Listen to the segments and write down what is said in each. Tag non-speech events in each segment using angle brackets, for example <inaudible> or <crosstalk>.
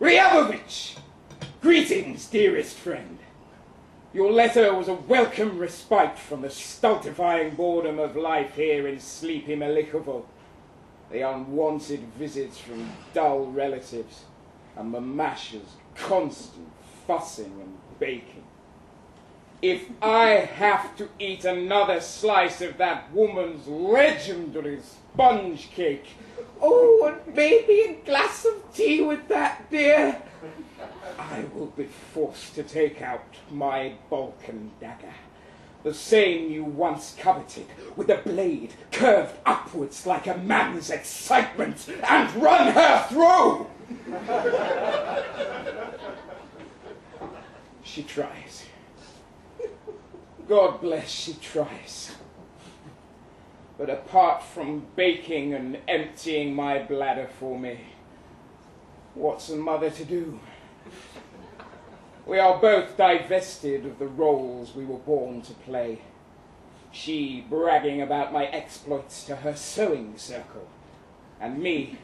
Ryabovich! Greetings, dearest friend. Your letter was a welcome respite from the stultifying boredom of life here in sleepy Melikhovo. The unwanted visits from dull relatives and Mamasha's constant fussing and baking. If I have to eat another slice of that woman's legendary sponge cake, oh, and maybe a glass of tea with that, dear, I will be forced to take out my Balkan dagger, the same you once coveted, with a blade curved upwards like a man's excitement, and run her through! she tries. God bless, she tries. But apart from baking and emptying my bladder for me, what's a mother to do? We are both divested of the roles we were born to play. She bragging about my exploits to her sewing circle, and me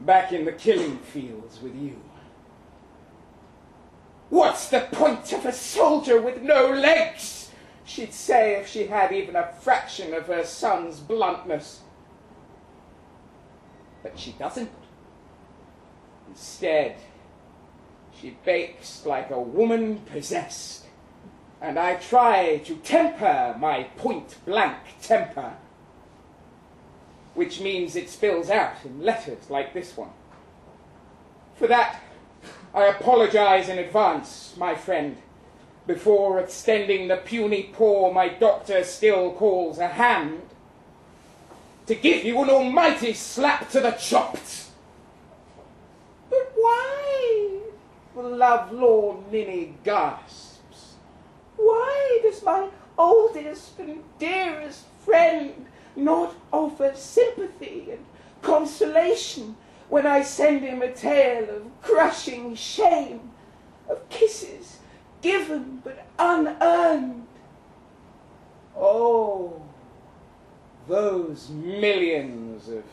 back in the killing fields with you. What's the point of a soldier with no legs? She'd say if she had even a fraction of her son's bluntness. But she doesn't. Instead, she bakes like a woman possessed, and I try to temper my point blank temper, which means it spills out in letters like this one. For that, I apologize in advance, my friend before extending the puny paw my doctor still calls a hand, to give you an almighty slap to the chops. But why? Lovelorn ninny gasps. Why does my oldest and dearest friend not offer sympathy and consolation when I send him a tale of crushing shame, of kisses given but unearned. Oh, those millions of,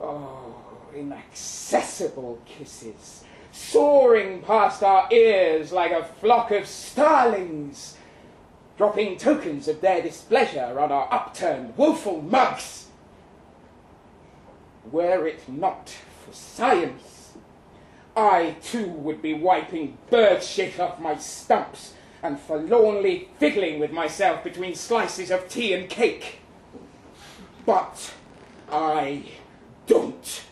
oh, inaccessible kisses, soaring past our ears like a flock of starlings, dropping tokens of their displeasure on our upturned, woeful mugs. Were it not for science, I too would be wiping bird shit off my stumps and forlornly fiddling with myself between slices of tea and cake. But I don't.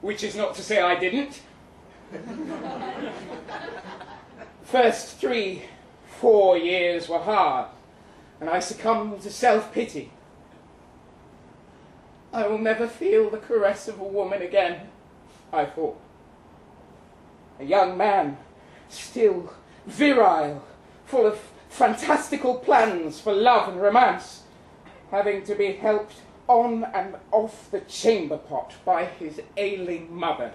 Which is not to say I didn't. First three, four years were hard, and I succumbed to self pity I will never feel the caress of a woman again, I thought. A young man, still virile, full of fantastical plans for love and romance, having to be helped on and off the chamber pot by his ailing mother.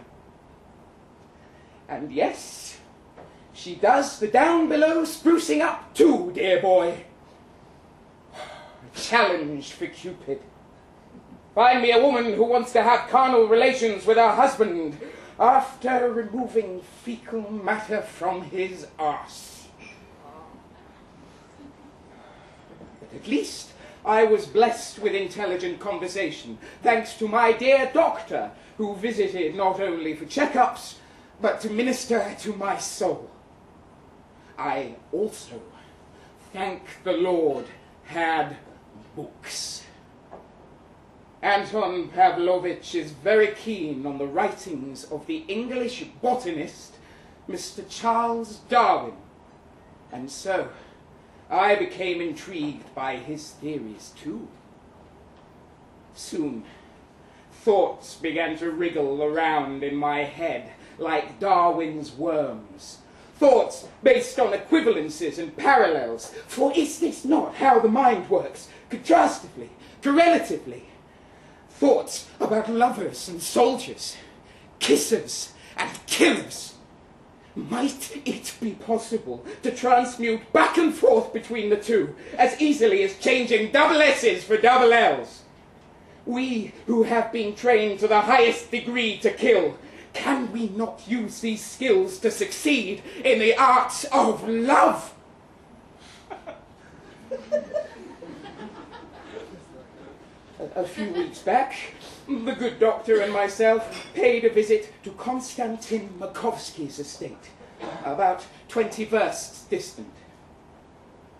And yes, she does the down below sprucing up too, dear boy. <sighs> A challenge for Cupid. Find me a woman who wants to have carnal relations with her husband after removing fecal matter from his arse. But at least I was blessed with intelligent conversation, thanks to my dear doctor, who visited not only for checkups, but to minister to my soul. I also, thank the Lord, had books. Anton Pavlovich is very keen on the writings of the English botanist Mr. Charles Darwin, and so I became intrigued by his theories too. Soon, thoughts began to wriggle around in my head like Darwin's worms. Thoughts based on equivalences and parallels, for is this not how the mind works, contrastively, correlatively? Thoughts about lovers and soldiers, kissers and killers. Might it be possible to transmute back and forth between the two as easily as changing double S's for double L's? We who have been trained to the highest degree to kill, can we not use these skills to succeed in the art of love? A, few weeks back, the good doctor and myself paid a visit to Konstantin Makovsky's estate, about 20 versts distant.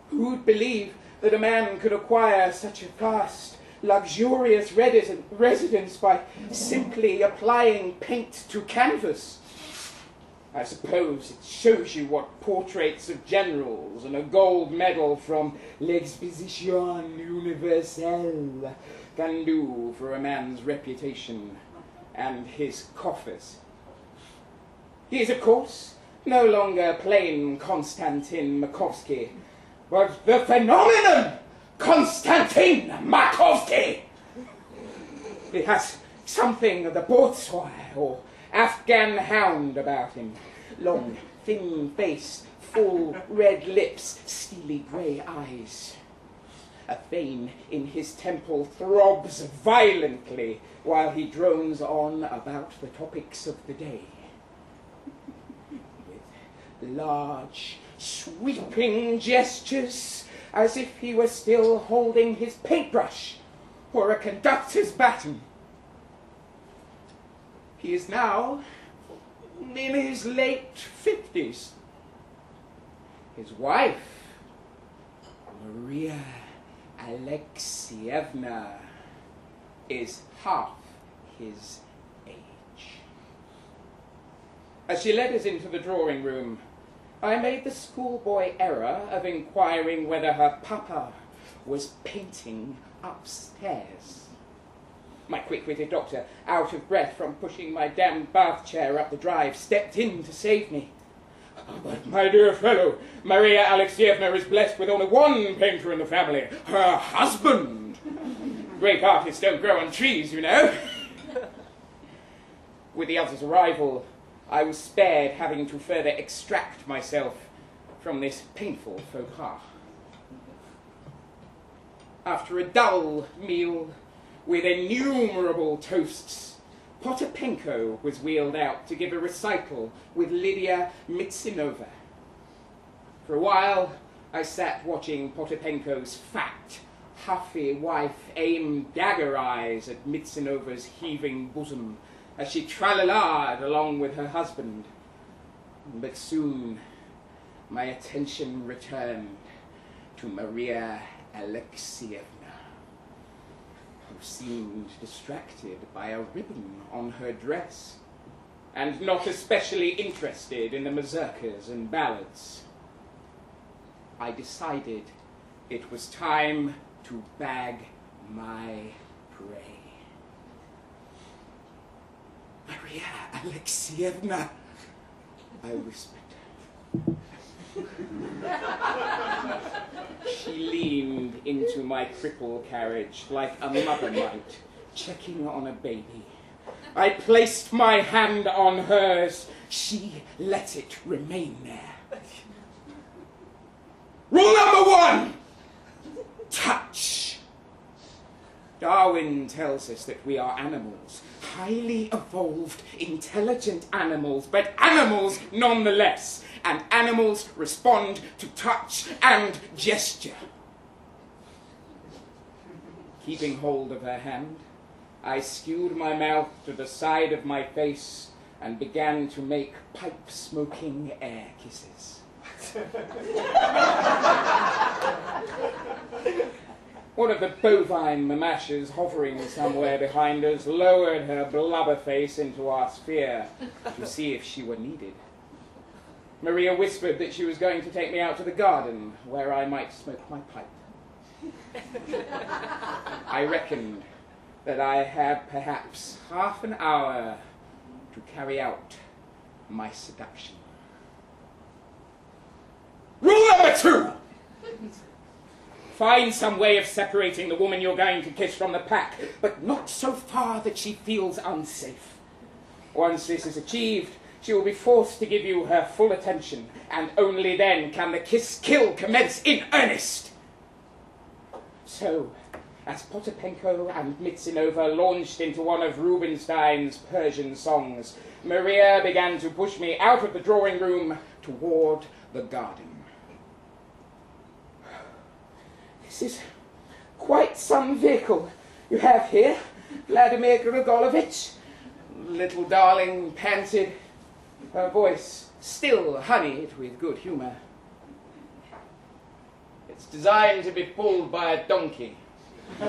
Who'd believe that a man could acquire such a vast, luxurious residence by simply applying paint to canvas? I suppose it shows you what portraits of generals and a gold medal from l'Exposition Universelle can do for a man's reputation and his coffers. He is, of course, no longer plain Konstantin Makovsky, but the phenomenon Konstantin Makovsky. He has something of the Borzoi or Afghan hound about him. Long, thin face, full red lips, steely grey eyes. A vein in his temple throbs violently while he drones on about the topics of the day. <laughs> With large, sweeping gestures, as if he were still holding his paintbrush or a conductor's baton. He is now in his late fifties. His wife, Maria Alexievna is half his age. As she led us into the drawing room, I made the schoolboy error of inquiring whether her papa was painting upstairs. My quick-witted doctor, out of breath from pushing my damned bath chair up the drive, stepped in to save me. But, my dear fellow, Maria Alexievna is blessed with only one painter in the family, her husband. Great artists don't grow on trees, you know. <laughs> with the other's arrival, I was spared having to further extract myself from this painful faux pas. After a dull meal with innumerable toasts Potapenko was wheeled out to give a recital with Lydia Mizinova. For a while, I sat watching Potapenko's fat, huffy wife aim dagger eyes at Mizinova's heaving bosom as she tralalaed along with her husband. But soon my attention returned to Maria Alexievna seemed distracted by a ribbon on her dress, and not especially interested in the mazurkas and ballads. I decided it was time to bag my prey. Maria Alexievna, I whispered. <laughs> she leaned into my cripple carriage like a mother might, checking on a baby. I placed my hand on hers. She let it remain there. Rule number one touch. Darwin tells us that we are animals, highly evolved, intelligent animals, but animals nonetheless and animals respond to touch and gesture. Keeping hold of her hand, I skewed my mouth to the side of my face and began to make pipe smoking air kisses. <laughs> One of the bovine mamashes hovering somewhere behind us lowered her blubber face into our sphere to see if she were needed. Maria whispered that she was going to take me out to the garden where I might smoke my pipe. I reckoned that I had perhaps half an hour to carry out my seduction. Rule number two! Find some way of separating the woman you're going to kiss from the pack, but not so far that she feels unsafe. Once this is achieved, she will be forced to give you her full attention, and only then can the kiss kill commence in earnest. So, as Potapenko and Mizinova launched into one of Rubinstein's Persian songs, Maria began to push me out of the drawing room toward the garden. This is quite some vehicle you have here, Vladimir Grigolovich. Little darling panted, her voice still honeyed with good humor. It's designed to be pulled by a donkey. <laughs>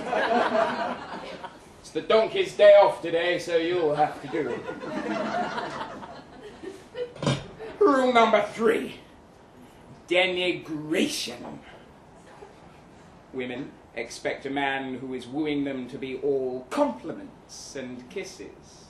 it's the donkey's day off today, so you'll have to do it. Rule number three denigration. Women expect a man who is wooing them to be all compliments and kisses.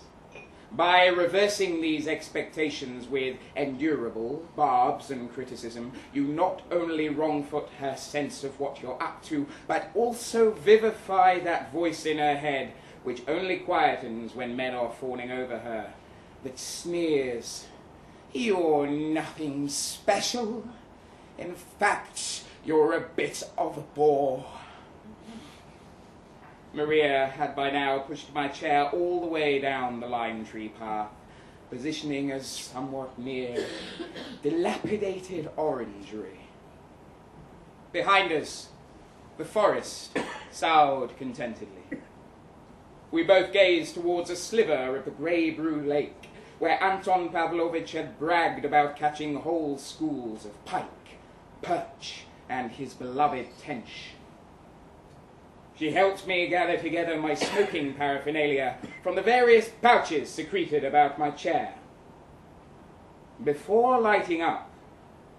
By reversing these expectations with endurable barbs and criticism, you not only wrongfoot her sense of what you're up to, but also vivify that voice in her head, which only quietens when men are fawning over her, that sneers, You're nothing special. In fact, you're a bit of a bore. Maria had by now pushed my chair all the way down the lime tree path, positioning us somewhat near <coughs> dilapidated orangery. Behind us, the forest soughed contentedly. We both gazed towards a sliver of the grey blue lake, where Anton Pavlovich had bragged about catching whole schools of pike, perch, and his beloved tench. She helped me gather together my smoking paraphernalia from the various pouches secreted about my chair. Before lighting up,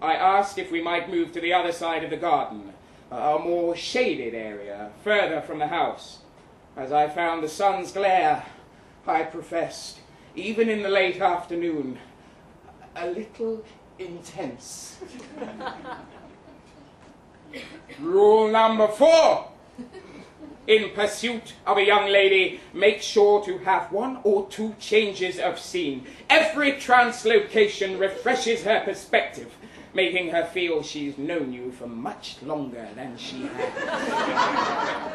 I asked if we might move to the other side of the garden, a more shaded area, further from the house, as I found the sun's glare, I professed, even in the late afternoon, a little intense. <laughs> Rule number four in pursuit of a young lady, make sure to have one or two changes of scene. Every translocation refreshes her perspective, making her feel she's known you for much longer than she has.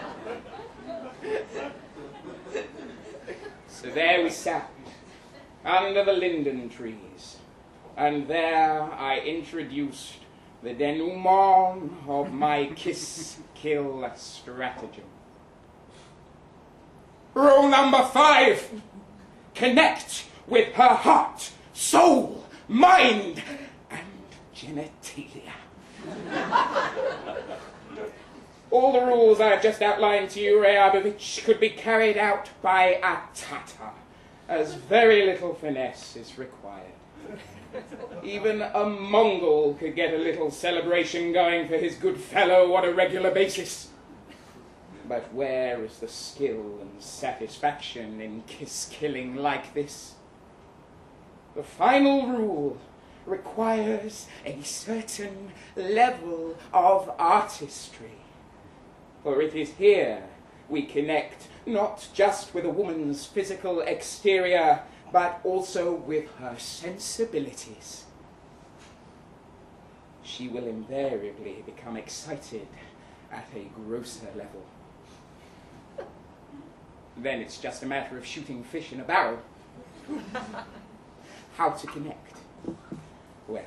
so there we sat, under the linden trees, and there I introduced the denouement of my kiss kill stratagem. Rule number five connect with her heart, soul, mind, and genitalia. All the rules I have just outlined to you, Ryabovich, could be carried out by a Tatar, as very little finesse is required. <laughs> Even a Mongol could get a little celebration going for his good fellow on a regular basis. But where is the skill and satisfaction in kiss killing like this? The final rule requires a certain level of artistry. For it is here we connect not just with a woman's physical exterior, but also with her sensibilities. She will invariably become excited at a grosser level then it's just a matter of shooting fish in a barrel. <laughs> How to connect? Well,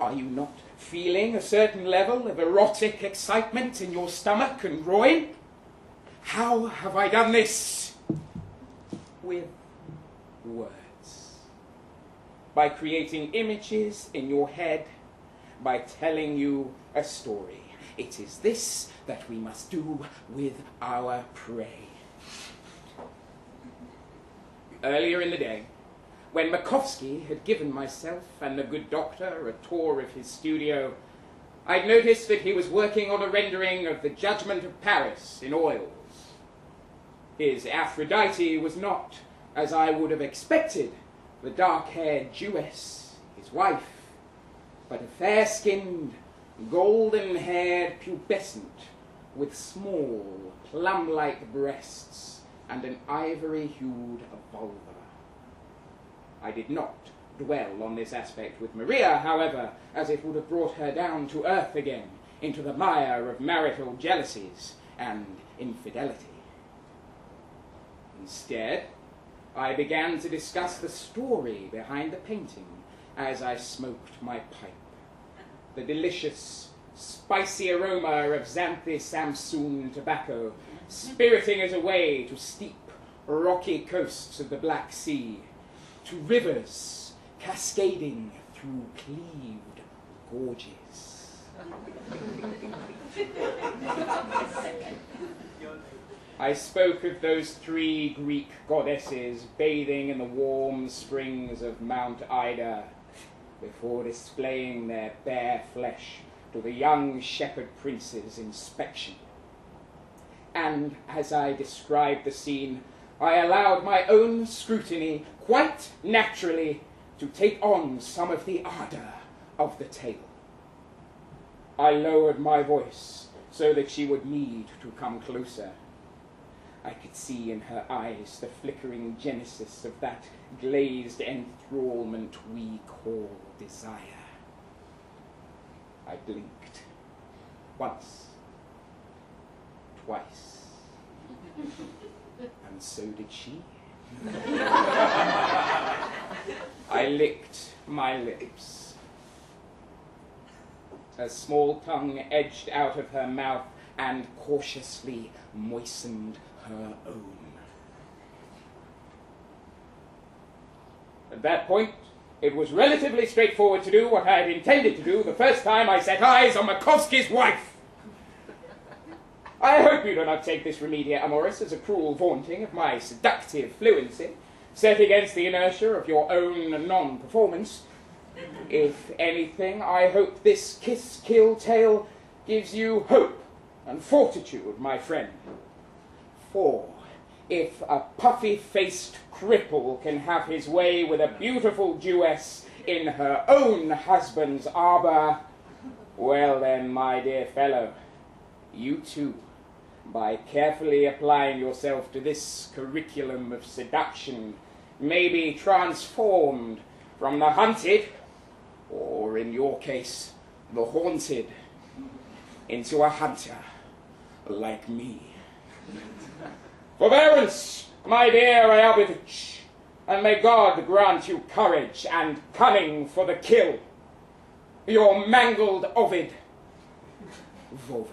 are you not feeling a certain level of erotic excitement in your stomach and groin? How have I done this? With words. By creating images in your head, by telling you a story. It is this that we must do with our prey earlier in the day, when Makovsky had given myself and the good doctor a tour of his studio, I'd noticed that he was working on a rendering of the Judgment of Paris in oils. His Aphrodite was not, as I would have expected, the dark haired Jewess, his wife, but a fair skinned, golden haired pubescent with small, plum like breasts and an ivory hued vulva. I did not dwell on this aspect with Maria, however, as it would have brought her down to earth again, into the mire of marital jealousies, and infidelity. Instead, I began to discuss the story behind the painting as I smoked my pipe. The delicious, spicy aroma of Xanthus Samsoon tobacco, spiriting us away to steep, rocky coasts of the Black Sea, to rivers cascading through cleaved gorges. <laughs> I spoke of those three Greek goddesses bathing in the warm springs of Mount Ida before displaying their bare flesh to the young shepherd prince's inspection. And as I described the scene, I allowed my own scrutiny quite naturally to take on some of the ardour of the tale. I lowered my voice so that she would need to come closer. I could see in her eyes the flickering genesis of that glazed enthrallment we call desire. I blinked once, twice, <laughs> and so did she. I licked my lips. Her small tongue edged out of her mouth and cautiously moistened her own. At that point, it was relatively straightforward to do what I had intended to do the first time I set eyes on Makovsky's wife. I hope you do not take this remedia amoris as a cruel vaunting of my seductive fluency, set against the inertia of your own non performance. If anything, I hope this kiss kill tale gives you hope and fortitude, my friend. For if a puffy faced cripple can have his way with a beautiful Jewess in her own husband's arbour, well then, my dear fellow, you too, by carefully applying yourself to this curriculum of seduction, may be transformed from the hunted, or in your case, the haunted, into a hunter like me. Forbearance, my dear Ryabovich, and may God grant you courage and cunning for the kill. Your mangled Ovid, Vova.